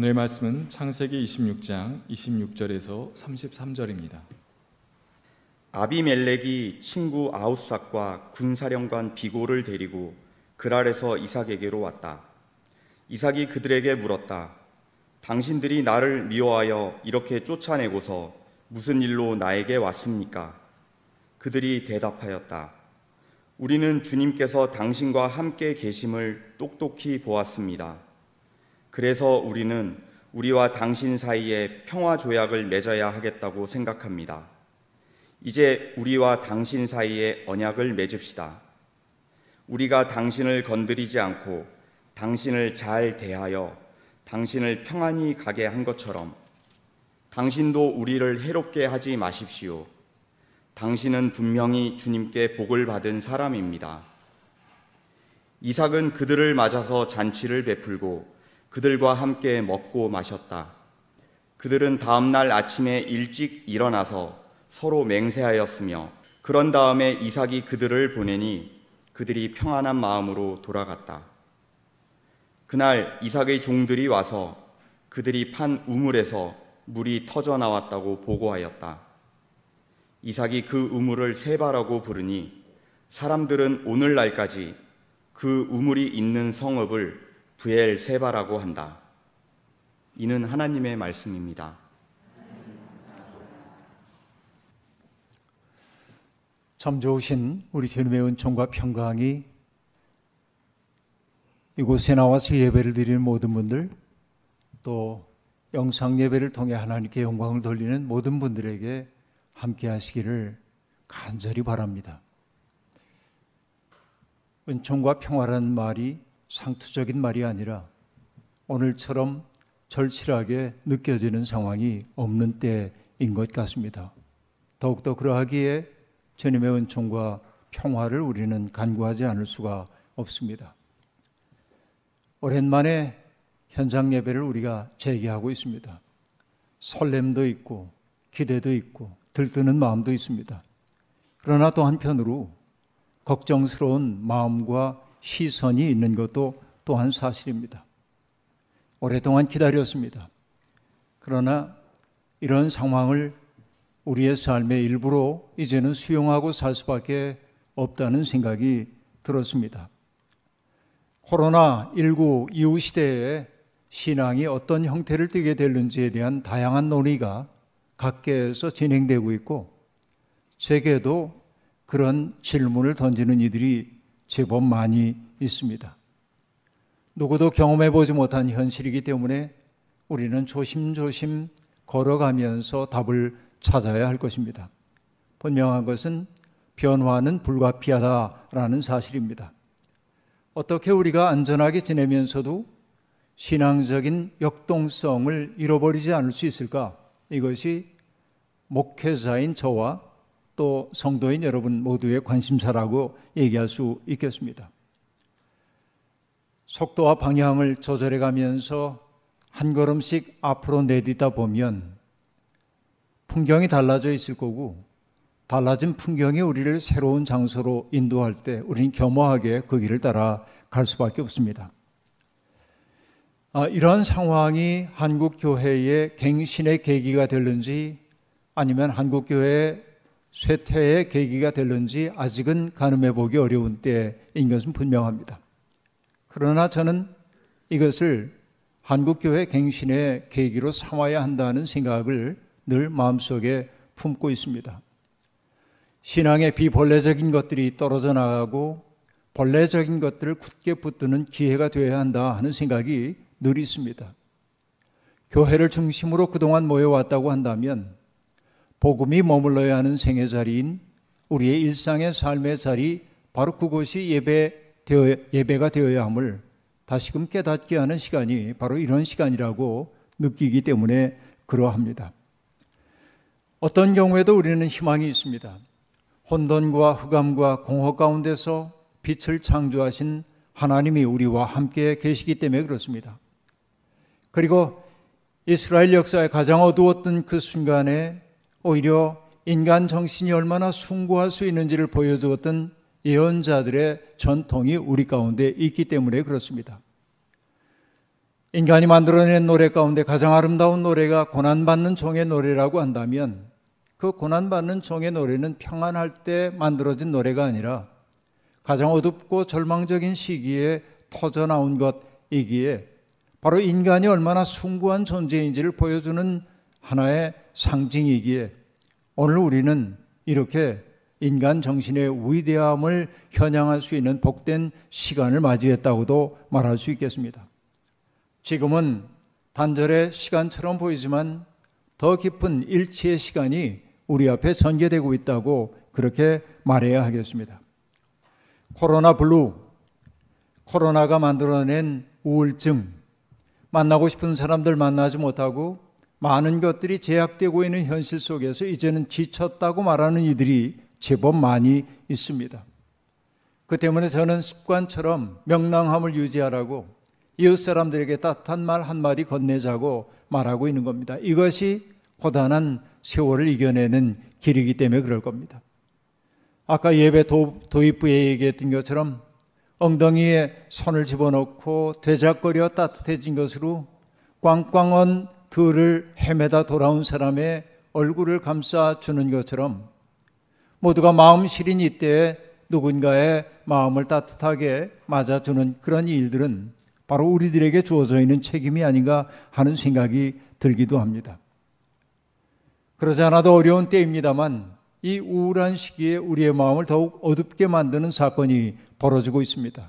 오늘 말씀은 창세기 26장 26절에서 33절입니다. 아비멜렉이 친구 아웃삭과 군사령관 비고를 데리고 그랄에서 이삭에게로 왔다. 이삭이 그들에게 물었다. 당신들이 나를 미워하여 이렇게 쫓아내고서 무슨 일로 나에게 왔습니까? 그들이 대답하였다. 우리는 주님께서 당신과 함께 계심을 똑똑히 보았습니다. 그래서 우리는 우리와 당신 사이에 평화 조약을 맺어야 하겠다고 생각합니다. 이제 우리와 당신 사이에 언약을 맺읍시다. 우리가 당신을 건드리지 않고 당신을 잘 대하여 당신을 평안히 가게 한 것처럼 당신도 우리를 해롭게 하지 마십시오. 당신은 분명히 주님께 복을 받은 사람입니다. 이삭은 그들을 맞아서 잔치를 베풀고 그들과 함께 먹고 마셨다. 그들은 다음날 아침에 일찍 일어나서 서로 맹세하였으며 그런 다음에 이삭이 그들을 보내니 그들이 평안한 마음으로 돌아갔다. 그날 이삭의 종들이 와서 그들이 판 우물에서 물이 터져 나왔다고 보고하였다. 이삭이 그 우물을 세바라고 부르니 사람들은 오늘날까지 그 우물이 있는 성읍을 부엘 세바라고 한다. 이는 하나님의 말씀입니다. 참 좋으신 우리 주님의 은총과 평강이 이곳에 나와서 예배를 드리는 모든 분들 또 영상 예배를 통해 하나님께 영광을 돌리는 모든 분들에게 함께 하시기를 간절히 바랍니다. 은총과 평화라는 말이 상투적인 말이 아니라 오늘처럼 절실하게 느껴지는 상황이 없는 때인 것 같습니다. 더욱더 그러하기에 주님의 은총과 평화를 우리는 간구하지 않을 수가 없습니다. 오랜만에 현장 예배를 우리가 재개하고 있습니다. 설렘도 있고 기대도 있고 들뜨는 마음도 있습니다. 그러나 또 한편으로 걱정스러운 마음과 시선이 있는 것도 또한 사실입니다. 오랫동안 기다렸습니다. 그러나 이런 상황을 우리의 삶의 일부로 이제는 수용하고 살 수밖에 없다는 생각이 들었습니다. 코로나19 이후 시대에 신앙이 어떤 형태를 띠게 될는지에 대한 다양한 논의가 각계에서 진행되고 있고 제게도 그런 질문을 던지는 이들이 제법 많이 있습니다. 누구도 경험해 보지 못한 현실이기 때문에 우리는 조심조심 걸어가면서 답을 찾아야 할 것입니다. 분명한 것은 변화는 불가피하다라는 사실입니다. 어떻게 우리가 안전하게 지내면서도 신앙적인 역동성을 잃어버리지 않을 수 있을까? 이것이 목회자인 저와 또 성도인 여러분 모두의 관심사라고 얘기할 수 있겠습니다. 속도와 방향을 조절해 가면서 한 걸음씩 앞으로 내딛다 보면 풍경이 달라져 있을 거고 달라진 풍경이 우리를 새로운 장소로 인도할 때 우리는 겸허하게 그 길을 따라 갈 수밖에 없습니다. 아, 이런 상황이 한국 교회의 갱신의 계기가 될는지 아니면 한국 교회의 쇠퇴의 계기가 될는지 아직은 가늠해 보기 어려운 때인 것은 분명합니다. 그러나 저는 이것을 한국 교회 갱신의 계기로 삼아야 한다는 생각을 늘 마음속에 품고 있습니다. 신앙의 비본래적인 것들이 떨어져 나가고 본래적인 것들을 굳게 붙드는 기회가 되어야 한다 하는 생각이 늘 있습니다. 교회를 중심으로 그동안 모여왔다고 한다면 복음이 머물러야 하는 생의 자리인 우리의 일상의 삶의 자리 바로 그곳이 예배 되어, 예배가 되어야 함을 다시금 깨닫게 하는 시간이 바로 이런 시간이라고 느끼기 때문에 그러합니다. 어떤 경우에도 우리는 희망이 있습니다. 혼돈과 흑암과 공허 가운데서 빛을 창조하신 하나님이 우리와 함께 계시기 때문에 그렇습니다. 그리고 이스라엘 역사의 가장 어두웠던 그 순간에 오히려 인간 정신이 얼마나 숭고할 수 있는지를 보여주었던 예언자들의 전통이 우리 가운데 있기 때문에 그렇습니다. 인간이 만들어낸 노래 가운데 가장 아름다운 노래가 고난받는 종의 노래라고 한다면 그 고난받는 종의 노래는 평안할 때 만들어진 노래가 아니라 가장 어둡고 절망적인 시기에 터져 나온 것이기에 바로 인간이 얼마나 숭고한 존재인지를 보여주는 하나의 상징이기에 오늘 우리는 이렇게 인간 정신의 위대함을 현양할 수 있는 복된 시간을 맞이했다고도 말할 수 있겠습니다. 지금은 단절의 시간처럼 보이지만 더 깊은 일치의 시간이 우리 앞에 전개되고 있다고 그렇게 말해야 하겠습니다. 코로나 블루, 코로나가 만들어낸 우울증, 만나고 싶은 사람들 만나지 못하고 많은 것들이 제약되고 있는 현실 속에서 이제는 지쳤다고 말하는 이들이 제법 많이 있습니다. 그 때문에 저는 습관처럼 명랑함을 유지하라고 이웃 사람들에게 따뜻한 말 한마디 건네자고 말하고 있는 겁니다. 이것이 고단한 세월을 이겨내는 길이기 때문에 그럴 겁니다. 아까 예배 도, 도입부에 얘기했던 것처럼 엉덩이에 손을 집어넣고 되작거려 따뜻해진 것으로 꽝꽝한 들을 헤매다 돌아온 사람의 얼굴을 감싸 주는 것처럼 모두가 마음 시린 이때에 누군가의 마음을 따뜻하게 맞아주는 그런 일들은 바로 우리들에게 주어져 있는 책임이 아닌가 하는 생각이 들기도 합니다. 그러지 않아도 어려운 때입니다만 이 우울한 시기에 우리의 마음을 더욱 어둡게 만드는 사건이 벌어지고 있습니다.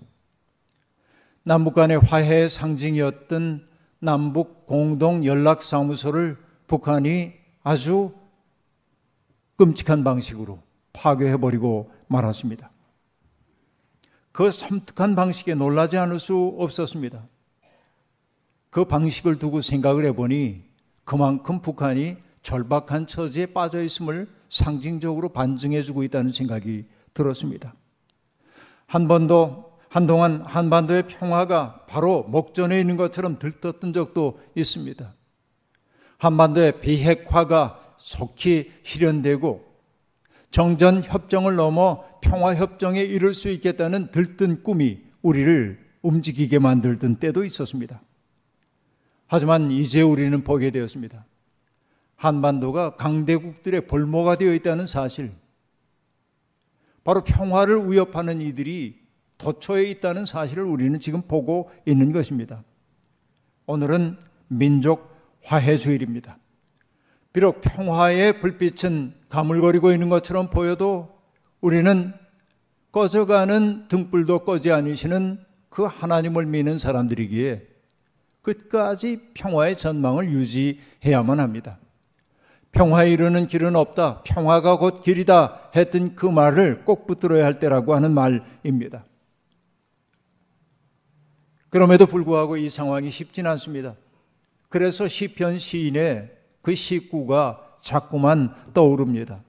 남북 간의 화해의 상징이었던 남북 공동 연락 사무소를 북한이 아주 끔찍한 방식으로 파괴해 버리고 말았습니다. 그 섬뜩한 방식에 놀라지 않을 수 없었습니다. 그 방식을 두고 생각을 해보니 그만큼 북한이 절박한 처지에 빠져 있음을 상징적으로 반증해주고 있다는 생각이 들었습니다. 한 번도 한동안 한반도의 평화가 바로 목전에 있는 것처럼 들떴던 적도 있습니다. 한반도의 비핵화가 속히 실현되고 정전 협정을 넘어 평화 협정에 이를 수 있겠다는 들뜬 꿈이 우리를 움직이게 만들던 때도 있었습니다. 하지만 이제 우리는 보게 되었습니다. 한반도가 강대국들의 볼모가 되어 있다는 사실, 바로 평화를 위협하는 이들이 도처에 있다는 사실을 우리는 지금 보고 있는 것입니다. 오늘은 민족 화해 주일입니다. 비록 평화의 불빛은 가물거리고 있는 것처럼 보여도 우리는 꺼져가는 등불도 꺼지 않으시는 그 하나님을 믿는 사람들이기에 끝까지 평화의 전망을 유지해야만 합니다. 평화에 이르는 길은 없다. 평화가 곧 길이다. 했던 그 말을 꼭 붙들어야 할 때라고 하는 말입니다. 그럼에도 불구하고 이 상황이 쉽진 않습니다. 그래서 시편 시인의 그 식구가 자꾸만 떠오릅니다.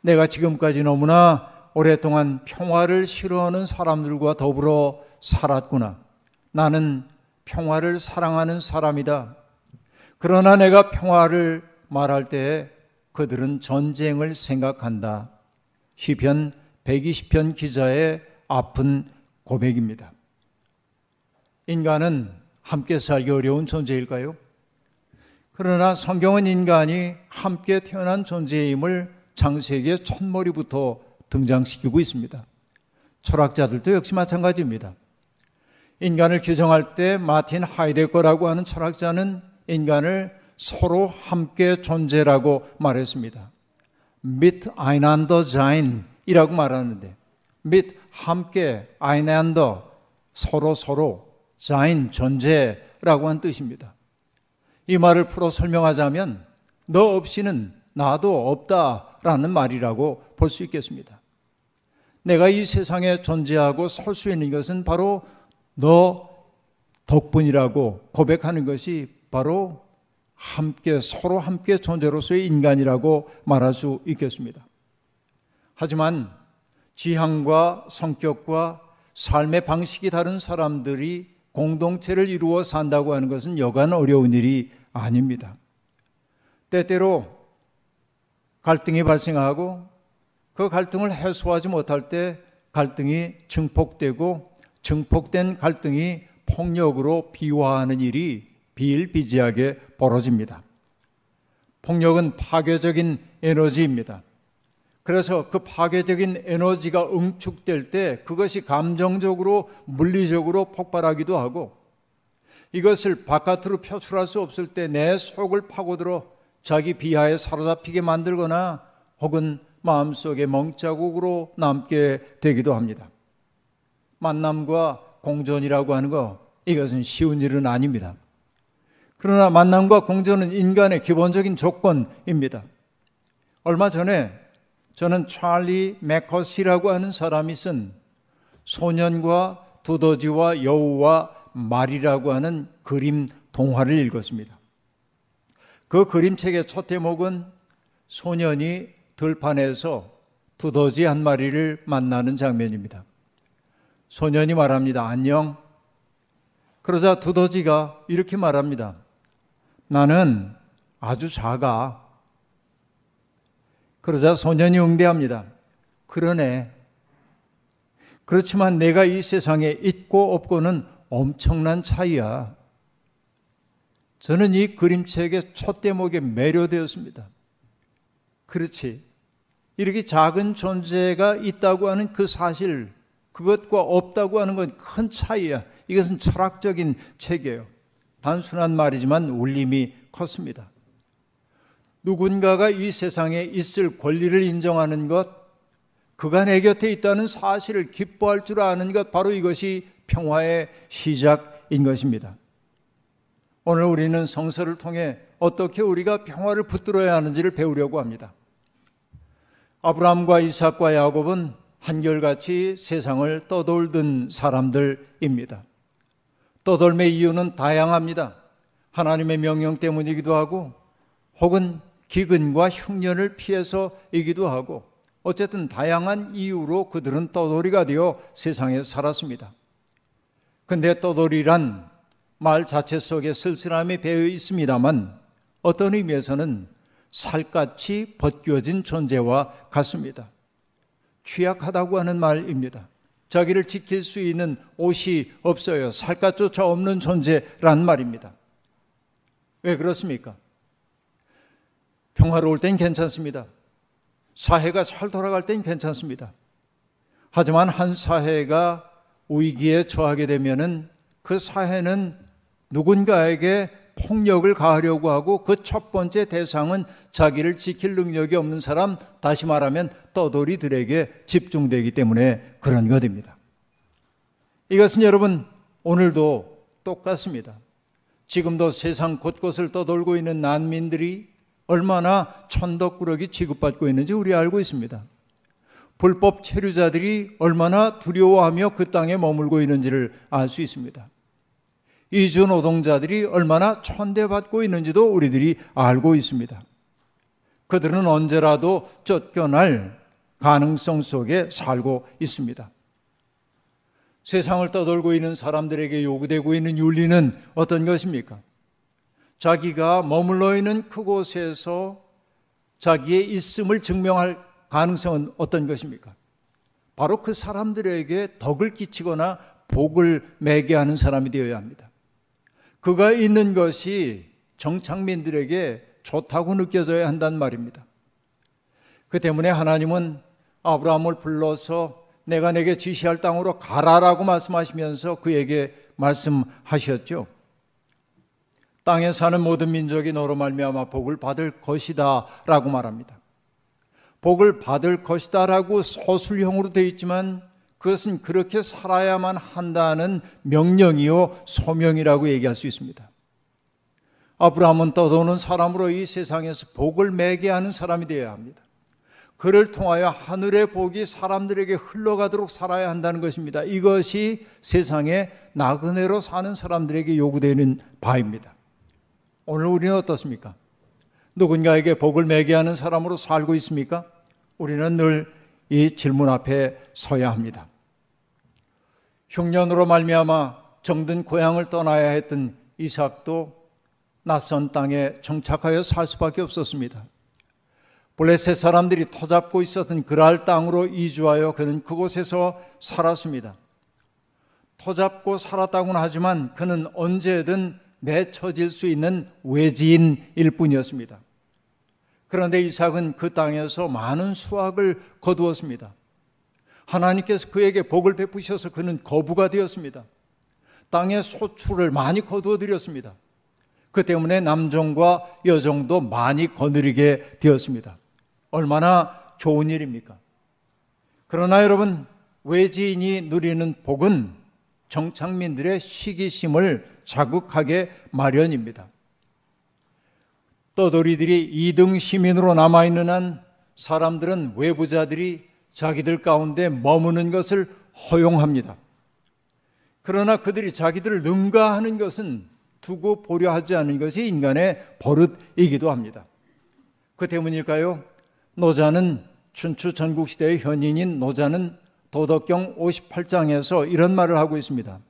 내가 지금까지 너무나 오랫동안 평화를 싫어하는 사람들과 더불어 살았구나. 나는 평화를 사랑하는 사람이다. 그러나 내가 평화를 말할 때 그들은 전쟁을 생각한다. 시편 120편 기자의 아픈 고백입니다. 인간은 함께 살기 어려운 존재일까요? 그러나 성경은 인간이 함께 태어난 존재임을 창세기의 첫머리부터 등장시키고 있습니다. 철학자들도 역시 마찬가지입니다. 인간을 규정할 때 마틴 하이데거라고 하는 철학자는 인간을 서로 함께 존재라고 말했습니다. mit einander sein 이라고 말하는데 mit 함께 einander 서로 서로 sein 존재라고 한 뜻입니다. 이 말을 풀어 설명하자면 너 없이는 나도 없다라는 말이라고 볼 수 있겠습니다. 내가 이 세상에 존재하고 설 수 있는 것은 바로 너 덕분이라고 고백하는 것이 바로 함께 서로 함께 존재로서의 인간이라고 말할 수 있겠습니다. 하지만 지향과 성격과 삶의 방식이 다른 사람들이 공동체를 이루어 산다고 하는 것은 여간 어려운 일이 아닙니다. 때때로 갈등이 발생하고 그 갈등을 해소하지 못할 때 갈등이 증폭되고 증폭된 갈등이 폭력으로 비화하는 일이 비일비재하게 벌어집니다. 폭력은 파괴적인 에너지입니다. 그래서 그 파괴적인 에너지가 응축될 때 그것이 감정적으로 물리적으로 폭발하기도 하고 이것을 바깥으로 표출할 수 없을 때 내 속을 파고들어 자기 비하에 사로잡히게 만들거나 혹은 마음속에 멍자국으로 남게 되기도 합니다. 만남과 공존이라고 하는 거 이것은 쉬운 일은 아닙니다. 그러나 만남과 공존은 인간의 기본적인 조건입니다. 얼마 전에 저는 찰리 맥커시라고 하는 사람이 쓴 소년과 두더지와 여우와 말이라고 하는 그림 동화를 읽었습니다. 그 그림책의 첫 대목은 소년이 들판에서 두더지 한 마리를 만나는 장면입니다. 소년이 말합니다. 안녕. 그러자 두더지가 이렇게 말합니다. 나는 아주 작아. 그러자 소년이 응대합니다. 그러네. 그렇지만 내가 이 세상에 있고 없고는 엄청난 차이야. 저는 이 그림책의 첫 대목에 매료되었습니다. 그렇지. 이렇게 작은 존재가 있다고 하는 그 사실, 그것과 없다고 하는 건 큰 차이야. 이것은 철학적인 책이에요. 단순한 말이지만 울림이 컸습니다. 누군가가 이 세상에 있을 권리를 인정하는 것, 그가 내 곁에 있다는 사실을 기뻐할 줄 아는 것, 바로 이것이 평화의 시작인 것입니다. 오늘 우리는 성서를 통해 어떻게 우리가 평화를 붙들어야 하는지를 배우려고 합니다. 아브라함과 이삭과 야곱은 한결같이 세상을 떠돌던 사람들입니다. 떠돌매 이유는 다양합니다. 하나님의 명령 때문이기도 하고 혹은 기근과 흉년을 피해서이기도 하고 어쨌든 다양한 이유로 그들은 떠돌이가 되어 세상에 살았습니다. 근데 떠돌이란 말 자체 속에 쓸쓸함이 배어 있습니다만 어떤 의미에서는 살갗이 벗겨진 존재와 같습니다. 취약하다고 하는 말입니다. 자기를 지킬 수 있는 옷이 없어요. 살갗조차 없는 존재란 말입니다. 왜 그렇습니까? 평화로울 땐 괜찮습니다. 사회가 잘 돌아갈 땐 괜찮습니다. 하지만 한 사회가 위기에 처하게 되면은 그 사회는 누군가에게 폭력을 가하려고 하고 그 첫 번째 대상은 자기를 지킬 능력이 없는 사람, 다시 말하면 떠돌이들에게 집중되기 때문에 그런 것입니다. 이것은 여러분 오늘도 똑같습니다. 지금도 세상 곳곳을 떠돌고 있는 난민들이 얼마나 천덕꾸러기 취급받고 있는지 우리 알고 있습니다. 불법 체류자들이 얼마나 두려워하며 그 땅에 머물고 있는지를 알 수 있습니다. 이주 노동자들이 얼마나 천대받고 있는지도 우리들이 알고 있습니다. 그들은 언제라도 쫓겨날 가능성 속에 살고 있습니다. 세상을 떠돌고 있는 사람들에게 요구되고 있는 윤리는 어떤 것입니까? 자기가 머물러 있는 그곳에서 자기의 있음을 증명할 가능성은 어떤 것입니까? 바로 그 사람들에게 덕을 끼치거나 복을 매게 하는 사람이 되어야 합니다. 그가 있는 것이 정착민들에게 좋다고 느껴져야 한단 말입니다. 그 때문에 하나님은 아브라함을 불러서 내가 내게 지시할 땅으로 가라라고 말씀하시면서 그에게 말씀하셨죠. 땅에 사는 모든 민족이 너로 말미암아 복을 받을 것이다라고 말합니다. 복을 받을 것이다라고 서술형으로 되어 있지만 그것은 그렇게 살아야만 한다는 명령이요 소명이라고 얘기할 수 있습니다. 아브라함은 떠도는 사람으로 이 세상에서 복을 매게 하는 사람이 되어야 합니다. 그를 통하여 하늘의 복이 사람들에게 흘러가도록 살아야 한다는 것입니다. 이것이 세상에 나그네로 사는 사람들에게 요구되는 바입니다. 오늘 우리는 어떻습니까? 누군가에게 복을 매게 하는 사람으로 살고 있습니까? 우리는 늘 이 질문 앞에 서야 합니다. 흉년으로 말미암아 정든 고향을 떠나야 했던 이삭도 낯선 땅에 정착하여 살 수밖에 없었습니다. 블레셋 사람들이 터잡고 있었던 그랄 땅으로 이주하여 그는 그곳에서 살았습니다. 터잡고 살았다고는 하지만 그는 언제든 맺혀질 수 있는 외지인일 뿐이었습니다. 그런데 이삭은 그 땅에서 많은 수확을 거두었습니다. 하나님께서 그에게 복을 베푸셔서 그는 거부가 되었습니다. 땅의 소출을 많이 거두어 드렸습니다. 그 때문에 남정과 여정도 많이 거느리게 되었습니다. 얼마나 좋은 일입니까? 그러나 여러분, 외지인이 누리는 복은 정착민들의 시기심을 자극하게 마련입니다. 떠돌이들이 이등 시민으로 남아있는 한 사람들은 외부자들이 자기들 가운데 머무는 것을 허용합니다. 그러나 그들이 자기들을 능가하는 것은 두고 보려 하지 않은 것이 인간의 버릇이기도 합니다. 그 때문일까요? 노자는 춘추 전국시대의 현인인 노자는 도덕경 58장에서 이런 말을 하고 있습니다.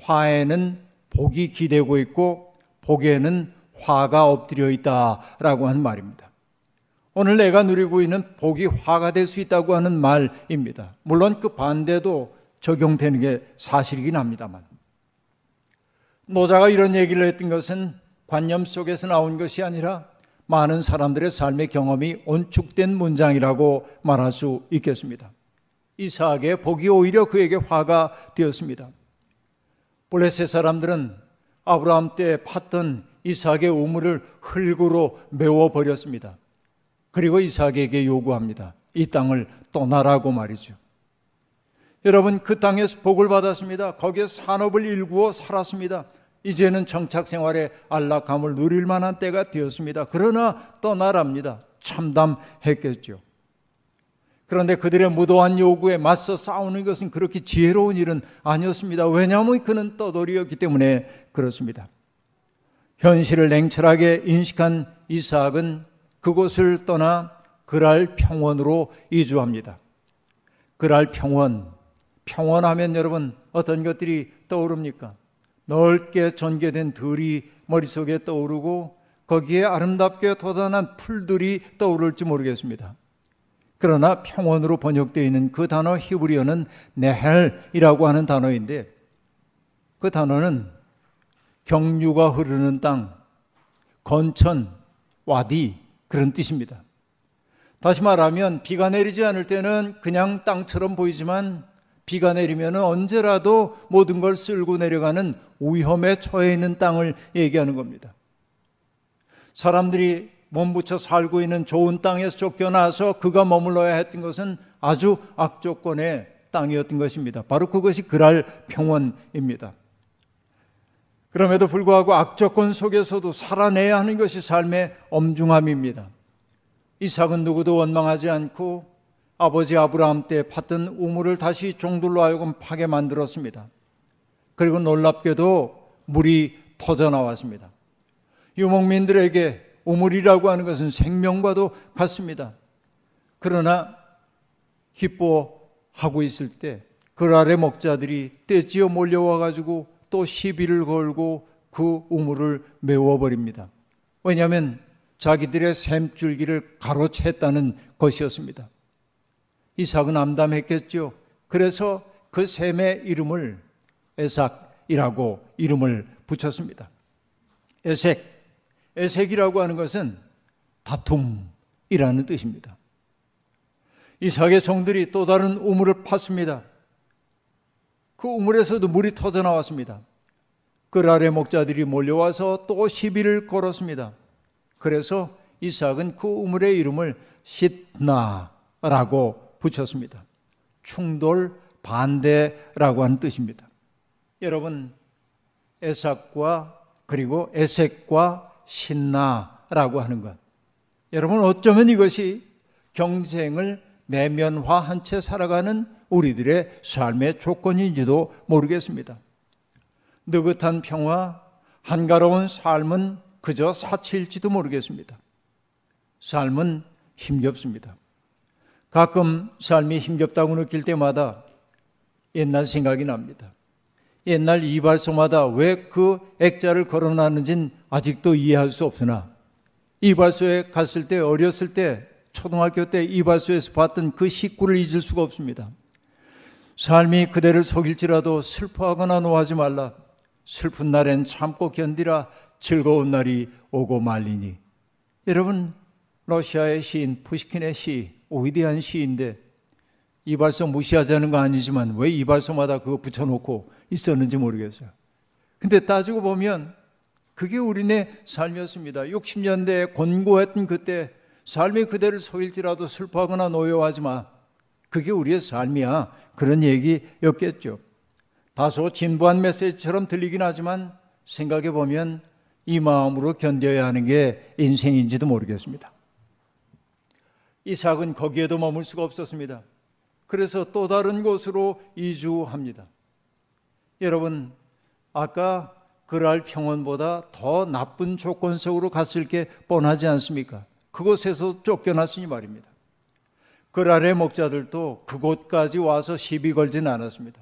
화에는 복이 기대고 있고 복에는 화가 엎드려 있다라고 한 말입니다. 오늘 내가 누리고 있는 복이 화가 될 수 있다고 하는 말입니다. 물론 그 반대도 적용되는 게 사실이긴 합니다만. 노자가 이런 얘기를 했던 것은 관념 속에서 나온 것이 아니라 많은 사람들의 삶의 경험이 온축된 문장이라고 말할 수 있겠습니다. 이삭의 복이 오히려 그에게 화가 되었습니다. 블레셋 사람들은 아브라함 때 팠던 이삭의 우물을 흙으로 메워 버렸습니다. 그리고 이삭에게 요구합니다. 이 땅을 떠나라고 말이죠. 여러분 그 땅에서 복을 받았습니다. 거기에 산업을 일구어 살았습니다. 이제는 정착 생활의 안락함을 누릴 만한 때가 되었습니다. 그러나 떠나랍니다. 참담했겠죠. 그런데 그들의 무도한 요구에 맞서 싸우는 것은 그렇게 지혜로운 일은 아니었습니다. 왜냐하면 그는 떠돌이였기 때문에 그렇습니다. 현실을 냉철하게 인식한 이삭은 그곳을 떠나 그랄 평원으로 이주합니다. 그랄 평원. 평원하면 여러분 어떤 것들이 떠오릅니까? 넓게 전개된 들이 머릿속에 떠오르고 거기에 아름답게 돋아난 풀들이 떠오를지 모르겠습니다. 그러나 평원으로 번역되어 있는 그 단어 히브리어는 네헬이라고 하는 단어인데 그 단어는 경류가 흐르는 땅, 건천, 와디 그런 뜻입니다. 다시 말하면 비가 내리지 않을 때는 그냥 땅처럼 보이지만 비가 내리면 언제라도 모든 걸 쓸고 내려가는 위험에 처해 있는 땅을 얘기하는 겁니다. 사람들이 몸붙여 살고 있는 좋은 땅에서 쫓겨나서 그가 머물러야 했던 것은 아주 악조건의 땅이었던 것입니다. 바로 그것이 그랄 평원입니다. 그럼에도 불구하고 악조건 속에서도 살아내야 하는 것이 삶의 엄중함입니다. 이삭은 누구도 원망하지 않고 아버지 아브라함 때 팠던 우물을 다시 종들로 하여금 파게 만들었습니다. 그리고 놀랍게도 물이 터져 나왔습니다. 유목민들에게 우물이라고 하는 것은 생명과도 같습니다. 그러나 기뻐하고 있을 때 그 아래 먹자들이 떼지어 몰려와 가지고 또 시비를 걸고 그 우물을 메워버립니다. 왜냐하면 자기들의 샘줄기를 가로챘다는 것이었습니다. 이삭은 암담했겠죠. 그래서 그 샘의 이름을 에삭이라고 이름을 붙였습니다. 에색, 에 색이라고 하는 것은 다툼이라는 뜻입니다. 이삭의 종들이 또 다른 우물을 팠습니다. 그 우물에서도 물이 터져 나왔습니다. 그 아래 목자들이 몰려와서 또 시비를 걸었습니다. 그래서 이삭은 그 우물의 이름을 시트나라고 붙였습니다. 충돌 반대라고 하는 뜻입니다. 여러분 에삭과 그리고 에색과 신나라고 하는 것. 여러분 어쩌면 이것이 경쟁을 내면화한 채 살아가는 우리들의 삶의 조건인지도 모르겠습니다. 느긋한 평화, 한가로운 삶은 그저 사치일지도 모르겠습니다. 삶은 힘겹습니다. 가끔 삶이 힘겹다고 느낄 때마다 옛날 생각이 납니다. 옛날 이발소마다 왜 그 액자를 걸어놨는지는 아직도 이해할 수 없으나 이발소에 갔을 때 어렸을 때 초등학교 때 이발소에서 봤던 그 식구를 잊을 수가 없습니다. 삶이 그대를 속일지라도 슬퍼하거나 노하지 말라. 슬픈 날엔 참고 견디라. 즐거운 날이 오고 말리니. 여러분, 러시아의 시인 푸시킨의 시, 위대한 시인데 이발소 무시하자는 거 아니지만 왜 이발소마다 그거 붙여놓고 있었는지 모르겠어요. 근데 따지고 보면 그게 우리네 삶이었습니다. 60년대에 곤고했던 그때 삶이 그대를 속일지라도 슬퍼하거나 노여워하지 마. 그게 우리의 삶이야. 그런 얘기였겠죠. 다소 진부한 메시지처럼 들리긴 하지만 생각해 보면 이 마음으로 견뎌야 하는 게 인생인지도 모르겠습니다. 이삭은 거기에도 머물 수가 없었습니다. 그래서 또 다른 곳으로 이주합니다. 여러분, 아까 그랄 평원보다 더 나쁜 조건 속으로 갔을 게 뻔하지 않습니까? 그곳에서 쫓겨났으니 말입니다. 그랄의 목자들도 그곳까지 와서 시비 걸진 않았습니다.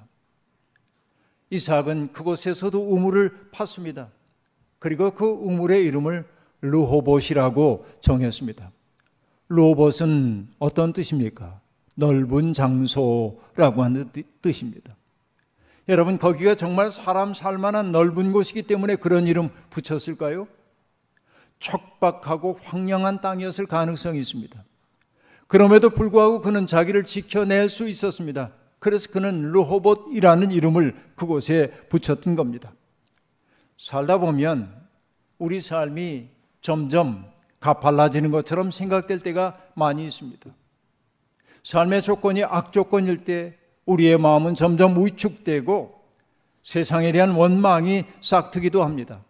이삭은 그곳에서도 우물을 팠습니다. 그리고 그 우물의 이름을 르호봇이라고 정했습니다. 르호봇은 어떤 뜻입니까? 넓은 장소라고 하는 뜻입니다. 여러분 거기가 정말 사람 살만한 넓은 곳이기 때문에 그런 이름 붙였을까요? 척박하고 황량한 땅이었을 가능성이 있습니다. 그럼에도 불구하고 그는 자기를 지켜낼 수 있었습니다. 그래서 그는 르호봇이라는 이름을 그곳에 붙였던 겁니다. 살다 보면 우리 삶이 점점 가팔라지는 것처럼 생각될 때가 많이 있습니다. 삶의 조건이 악조건일 때 우리의 마음은 점점 위축되고 세상에 대한 원망이 싹트기도 합니다.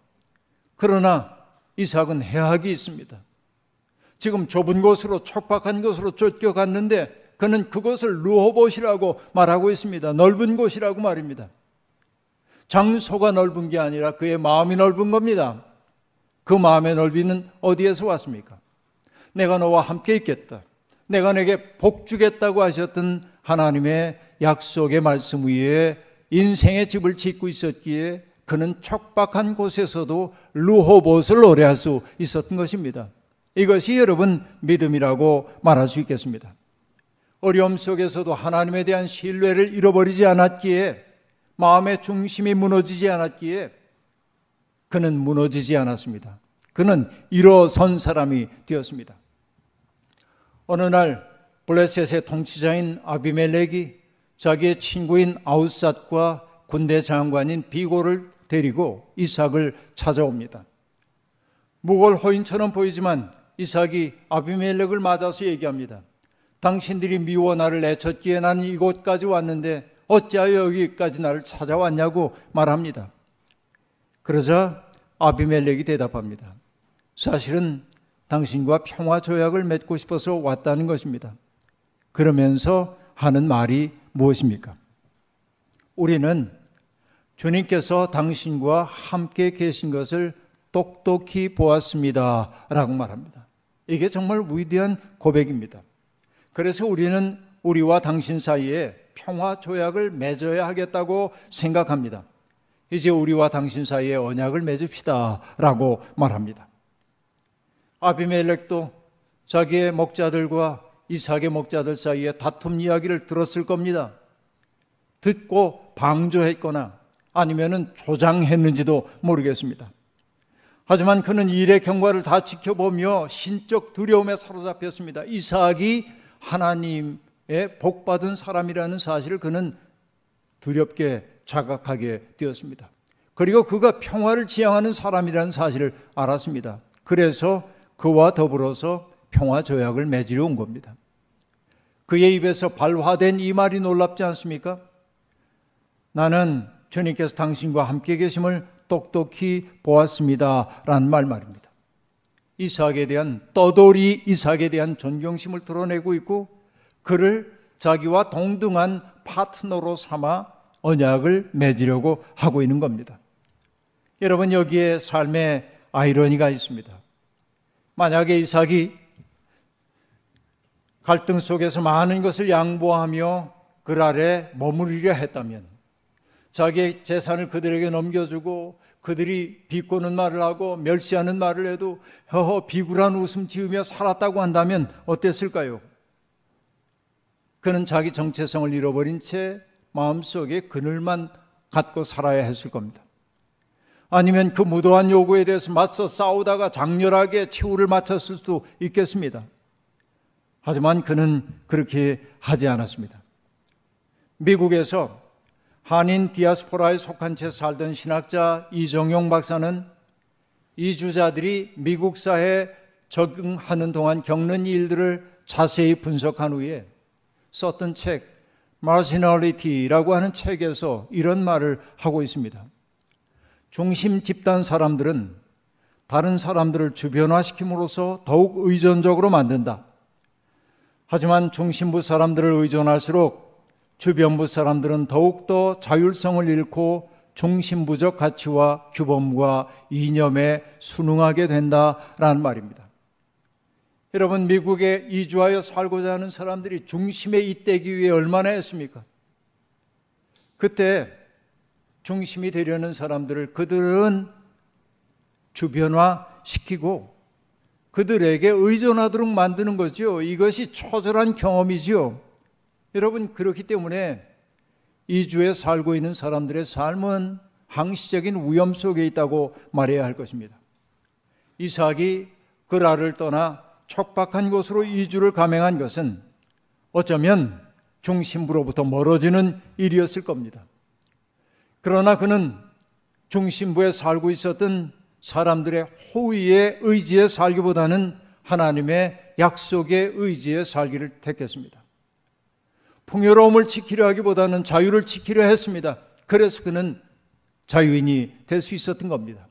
그러나 이삭은 해악이 있습니다. 지금 좁은 곳으로 촉박한 곳으로 쫓겨갔는데 그는 그것을 루호봇이라고 말하고 있습니다. 넓은 곳이라고 말입니다. 장소가 넓은 게 아니라 그의 마음이 넓은 겁니다. 그 마음의 넓이는 어디에서 왔습니까? 내가 너와 함께 있겠다. 내가 내게 복 주겠다고 하셨던 하나님의 약속의 말씀 위에 인생의 집을 짓고 있었기에 그는 척박한 곳에서도 루호봇을 노래할 수 있었던 것입니다. 이것이 여러분 믿음이라고 말할 수 있겠습니다. 어려움 속에서도 하나님에 대한 신뢰를 잃어버리지 않았기에 마음의 중심이 무너지지 않았기에 그는 무너지지 않았습니다. 그는 일어선 사람이 되었습니다. 어느 날 블레셋의 통치자인 아비멜렉이 자기의 친구인 아우삿과 군대 장관인 비고를 데리고 이삭을 찾아옵니다. 무골 호인처럼 보이지만 이삭이 아비멜렉을 맞아서 얘기합니다. 당신들이 미워 나를 내쳤기에 나는 이곳까지 왔는데 어찌하여 여기까지 나를 찾아왔냐고 말합니다. 그러자 아비멜렉이 대답합니다. 사실은 당신과 평화 조약을 맺고 싶어서 왔다는 것입니다. 그러면서 하는 말이 무엇입니까? 우리는 주님께서 당신과 함께 계신 것을 똑똑히 보았습니다. 라고 말합니다. 이게 정말 위대한 고백입니다. 그래서 우리는 우리와 당신 사이에 평화 조약을 맺어야 하겠다고 생각합니다. 이제 우리와 당신 사이에 언약을 맺읍시다. 라고 말합니다. 아비멜렉도 자기의 목자들과 이삭의 목자들 사이에 다툼 이야기를 들었을 겁니다. 듣고 방조했거나 아니면은 조장했는지도 모르겠습니다. 하지만 그는 일의 경과를 다 지켜보며 신적 두려움에 사로잡혔습니다. 이삭이 하나님의 복받은 사람이라는 사실을 그는 두렵게 자각하게 되었습니다. 그리고 그가 평화를 지향하는 사람이라는 사실을 알았습니다. 그래서 그와 더불어서 평화 조약을 맺으려 온 겁니다. 그의 입에서 발화된 이 말이 놀랍지 않습니까? 나는 주님께서 당신과 함께 계심을 똑똑히 보았습니다. 라는 말 말입니다. 이삭에 대한 떠돌이 이삭에 대한 존경심을 드러내고 있고 그를 자기와 동등한 파트너로 삼아 언약을 맺으려고 하고 있는 겁니다. 여러분 여기에 삶의 아이러니가 있습니다. 만약에 이삭이 갈등 속에서 많은 것을 양보하며 그 아래 머무르려 했다면 자기의 재산을 그들에게 넘겨주고 그들이 비꼬는 말을 하고 멸시하는 말을 해도 허허 비굴한 웃음 지으며 살았다고 한다면 어땠을까요? 그는 자기 정체성을 잃어버린 채 마음속에 그늘만 갖고 살아야 했을 겁니다. 아니면 그 무도한 요구에 대해서 맞서 싸우다가 장렬하게 최후를 마쳤을 수도 있겠습니다. 하지만 그는 그렇게 하지 않았습니다. 미국에서 한인 디아스포라에 속한 채 살던 신학자 이정용 박사는 이주자들이 미국 사회에 적응하는 동안 겪는 일들을 자세히 분석한 후에 썼던 책 Marginality라고 하는 책에서 이런 말을 하고 있습니다. 중심 집단 사람들은 다른 사람들을 주변화시킴으로써 더욱 의존적으로 만든다. 하지만 중심부 사람들을 의존할수록 주변부 사람들은 더욱더 자율성을 잃고 중심부적 가치와 규범과 이념에 순응하게 된다라는 말입니다. 여러분 미국에 이주하여 살고자 하는 사람들이 중심에 잇대기 위해 얼마나 했습니까? 그때 중심이 되려는 사람들을 그들은 주변화 시키고 그들에게 의존하도록 만드는 거죠. 이것이 처절한 경험이죠. 여러분 그렇기 때문에 이주에 살고 있는 사람들의 삶은 항시적인 위험 속에 있다고 말해야 할 것입니다. 이삭이 그라를 떠나 척박한 곳으로 이주를 감행한 것은 어쩌면 중심부로부터 멀어지는 일이었을 겁니다. 그러나 그는 중심부에 살고 있었던 사람들의 호의의 의지에 살기보다는 하나님의 약속의 의지에 살기를 택했습니다. 풍요로움을 지키려 하기보다는 자유를 지키려 했습니다. 그래서 그는 자유인이 될 수 있었던 겁니다.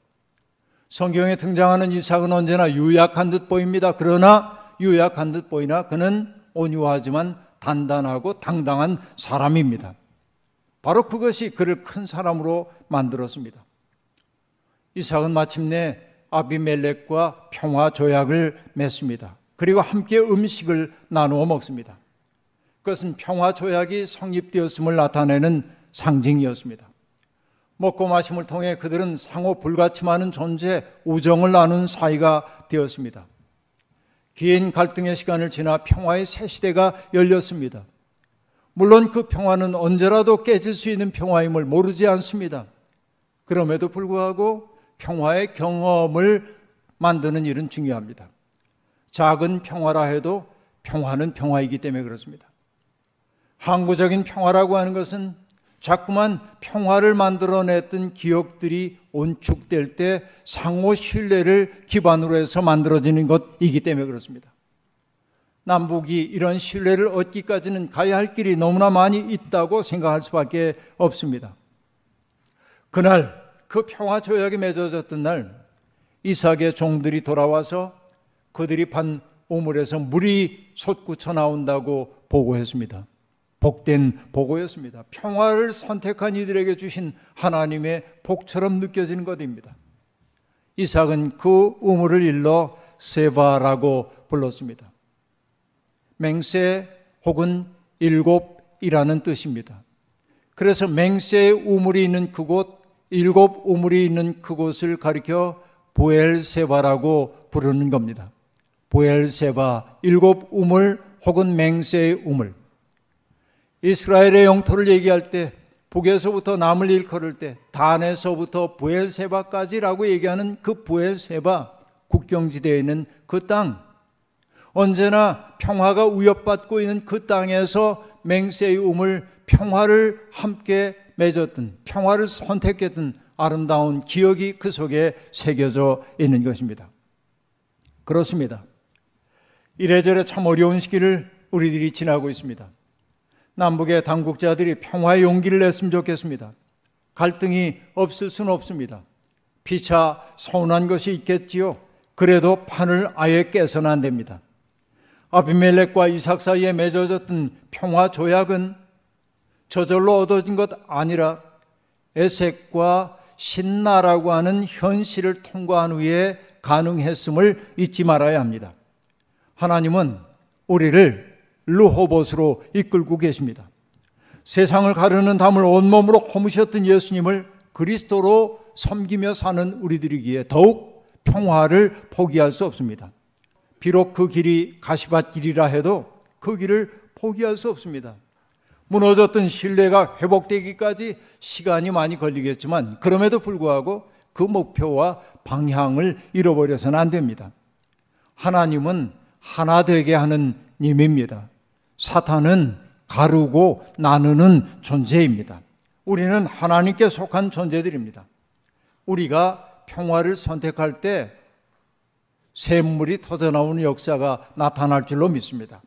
성경에 등장하는 이삭은 언제나 유약한 듯 보입니다. 그러나 유약한 듯 보이나 그는 온유하지만 단단하고 당당한 사람입니다. 바로 그것이 그를 큰 사람으로 만들었습니다. 이삭은 마침내 아비멜렉과 평화 조약을 맺습니다. 그리고 함께 음식을 나누어 먹습니다. 그것은 평화 조약이 성립되었음을 나타내는 상징이었습니다. 먹고 마심을 통해 그들은 상호 불가침하는 존재, 우정을 나눈 사이가 되었습니다. 긴 갈등의 시간을 지나 평화의 새 시대가 열렸습니다. 물론 그 평화는 언제라도 깨질 수 있는 평화임을 모르지 않습니다. 그럼에도 불구하고 평화의 경험을 만드는 일은 중요합니다. 작은 평화라 해도 평화는 평화이기 때문에 그렇습니다. 항구적인 평화라고 하는 것은 자꾸만 평화를 만들어냈던 기억들이 온축될 때 상호 신뢰를 기반으로 해서 만들어지는 것이기 때문에 그렇습니다. 남북이 이런 신뢰를 얻기까지는 가야 할 길이 너무나 많이 있다고 생각할 수밖에 없습니다. 그날 그 평화 조약이 맺어졌던 날 이삭의 종들이 돌아와서 그들이 판 우물에서 물이 솟구쳐 나온다고 보고했습니다. 복된 보고였습니다. 평화를 선택한 이들에게 주신 하나님의 복처럼 느껴지는 것입니다. 이삭은 그 우물을 일러 세바라고 불렀습니다. 맹세 혹은 일곱이라는 뜻입니다. 그래서 맹세의 우물이 있는 그곳, 일곱 우물이 있는 그곳을 가리켜 보엘세바라고 부르는 겁니다. 보엘세바, 일곱 우물 혹은 맹세의 우물. 이스라엘의 영토를 얘기할 때 북에서부터 남을 일컬을 때 단에서부터 부엘세바까지라고 얘기하는 그 부엘세바 국경지대에 있는 그 땅 언제나 평화가 위협받고 있는 그 땅에서 맹세의 우물 평화를 함께 맺었던 평화를 선택했던 아름다운 기억이 그 속에 새겨져 있는 것입니다. 그렇습니다. 이래저래 참 어려운 시기를 우리들이 지나고 있습니다. 남북의 당국자들이 평화의 용기를 냈으면 좋겠습니다. 갈등이 없을 수는 없습니다. 피차 서운한 것이 있겠지요. 그래도 판을 아예 깨서는 안 됩니다. 아비멜렉과 이삭 사이에 맺어졌던 평화 조약은 저절로 얻어진 것 아니라 에색과 신나라고 하는 현실을 통과한 후에 가능했음을 잊지 말아야 합니다. 하나님은 우리를 르호봇으로 이끌고 계십니다. 세상을 가르는 담을 온몸으로 허무셨던 예수님을 그리스도로 섬기며 사는 우리들이기에 더욱 평화를 포기할 수 없습니다. 비록 그 길이 가시밭길이라 해도 그 길을 포기할 수 없습니다. 무너졌던 신뢰가 회복되기까지 시간이 많이 걸리겠지만 그럼에도 불구하고 그 목표와 방향을 잃어버려서는 안 됩니다. 하나님은 하나 되게 하는 님입니다. 사탄은 가르고 나누는 존재입니다. 우리는 하나님께 속한 존재들입니다. 우리가 평화를 선택할 때 샘물이 터져나오는 역사가 나타날 줄로 믿습니다.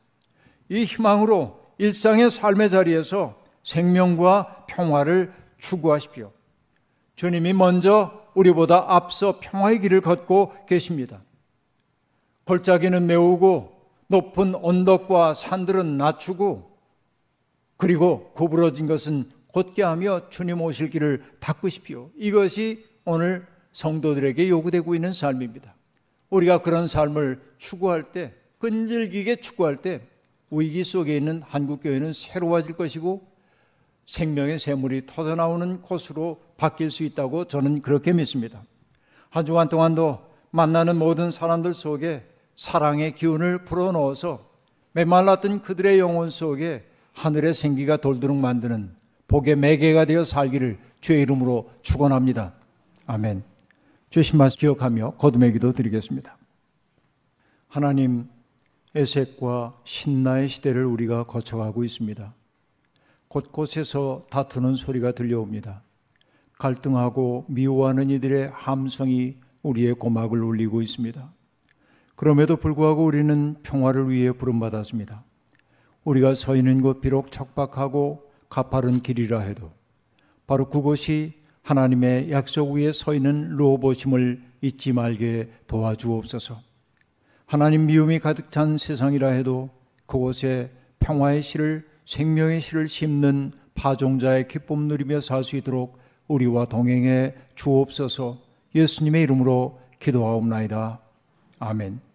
이 희망으로 일상의 삶의 자리에서 생명과 평화를 추구하십시오. 주님이 먼저 우리보다 앞서 평화의 길을 걷고 계십니다. 골짜기는 메우고 높은 언덕과 산들은 낮추고 그리고 구부러진 것은 곧게 하며 주님 오실 길을 닦으십시오. 이것이 오늘 성도들에게 요구되고 있는 삶입니다. 우리가 그런 삶을 추구할 때, 끈질기게 추구할 때 위기 속에 있는 한국 교회는 새로워질 것이고 생명의 샘물이 터져 나오는 곳으로 바뀔 수 있다고 저는 그렇게 믿습니다. 한 주간 동안도 만나는 모든 사람들 속에 사랑의 기운을 불어넣어서 메말랐던 그들의 영혼 속에 하늘의 생기가 돌도록 만드는 복의 매개가 되어 살기를 주의 이름으로 축원합니다. 아멘. 주신 말씀 기억하며 거듭의 기도 드리겠습니다. 하나님 에색과 신나의 시대를 우리가 거쳐가고 있습니다. 곳곳에서 다투는 소리가 들려옵니다. 갈등하고 미워하는 이들의 함성이 우리의 고막을 울리고 있습니다. 그럼에도 불구하고 우리는 평화를 위해 부름받았습니다. 우리가 서 있는 곳 비록 척박하고 가파른 길이라 해도 바로 그곳이 하나님의 약속 위에 서 있는 로보심을 잊지 말게 도와주옵소서. 하나님 미움이 가득 찬 세상이라 해도 그곳에 평화의 씨를 생명의 씨를 심는 파종자의 기쁨 누리며 살 수 있도록 우리와 동행해 주옵소서. 예수님의 이름으로 기도하옵나이다. 아멘.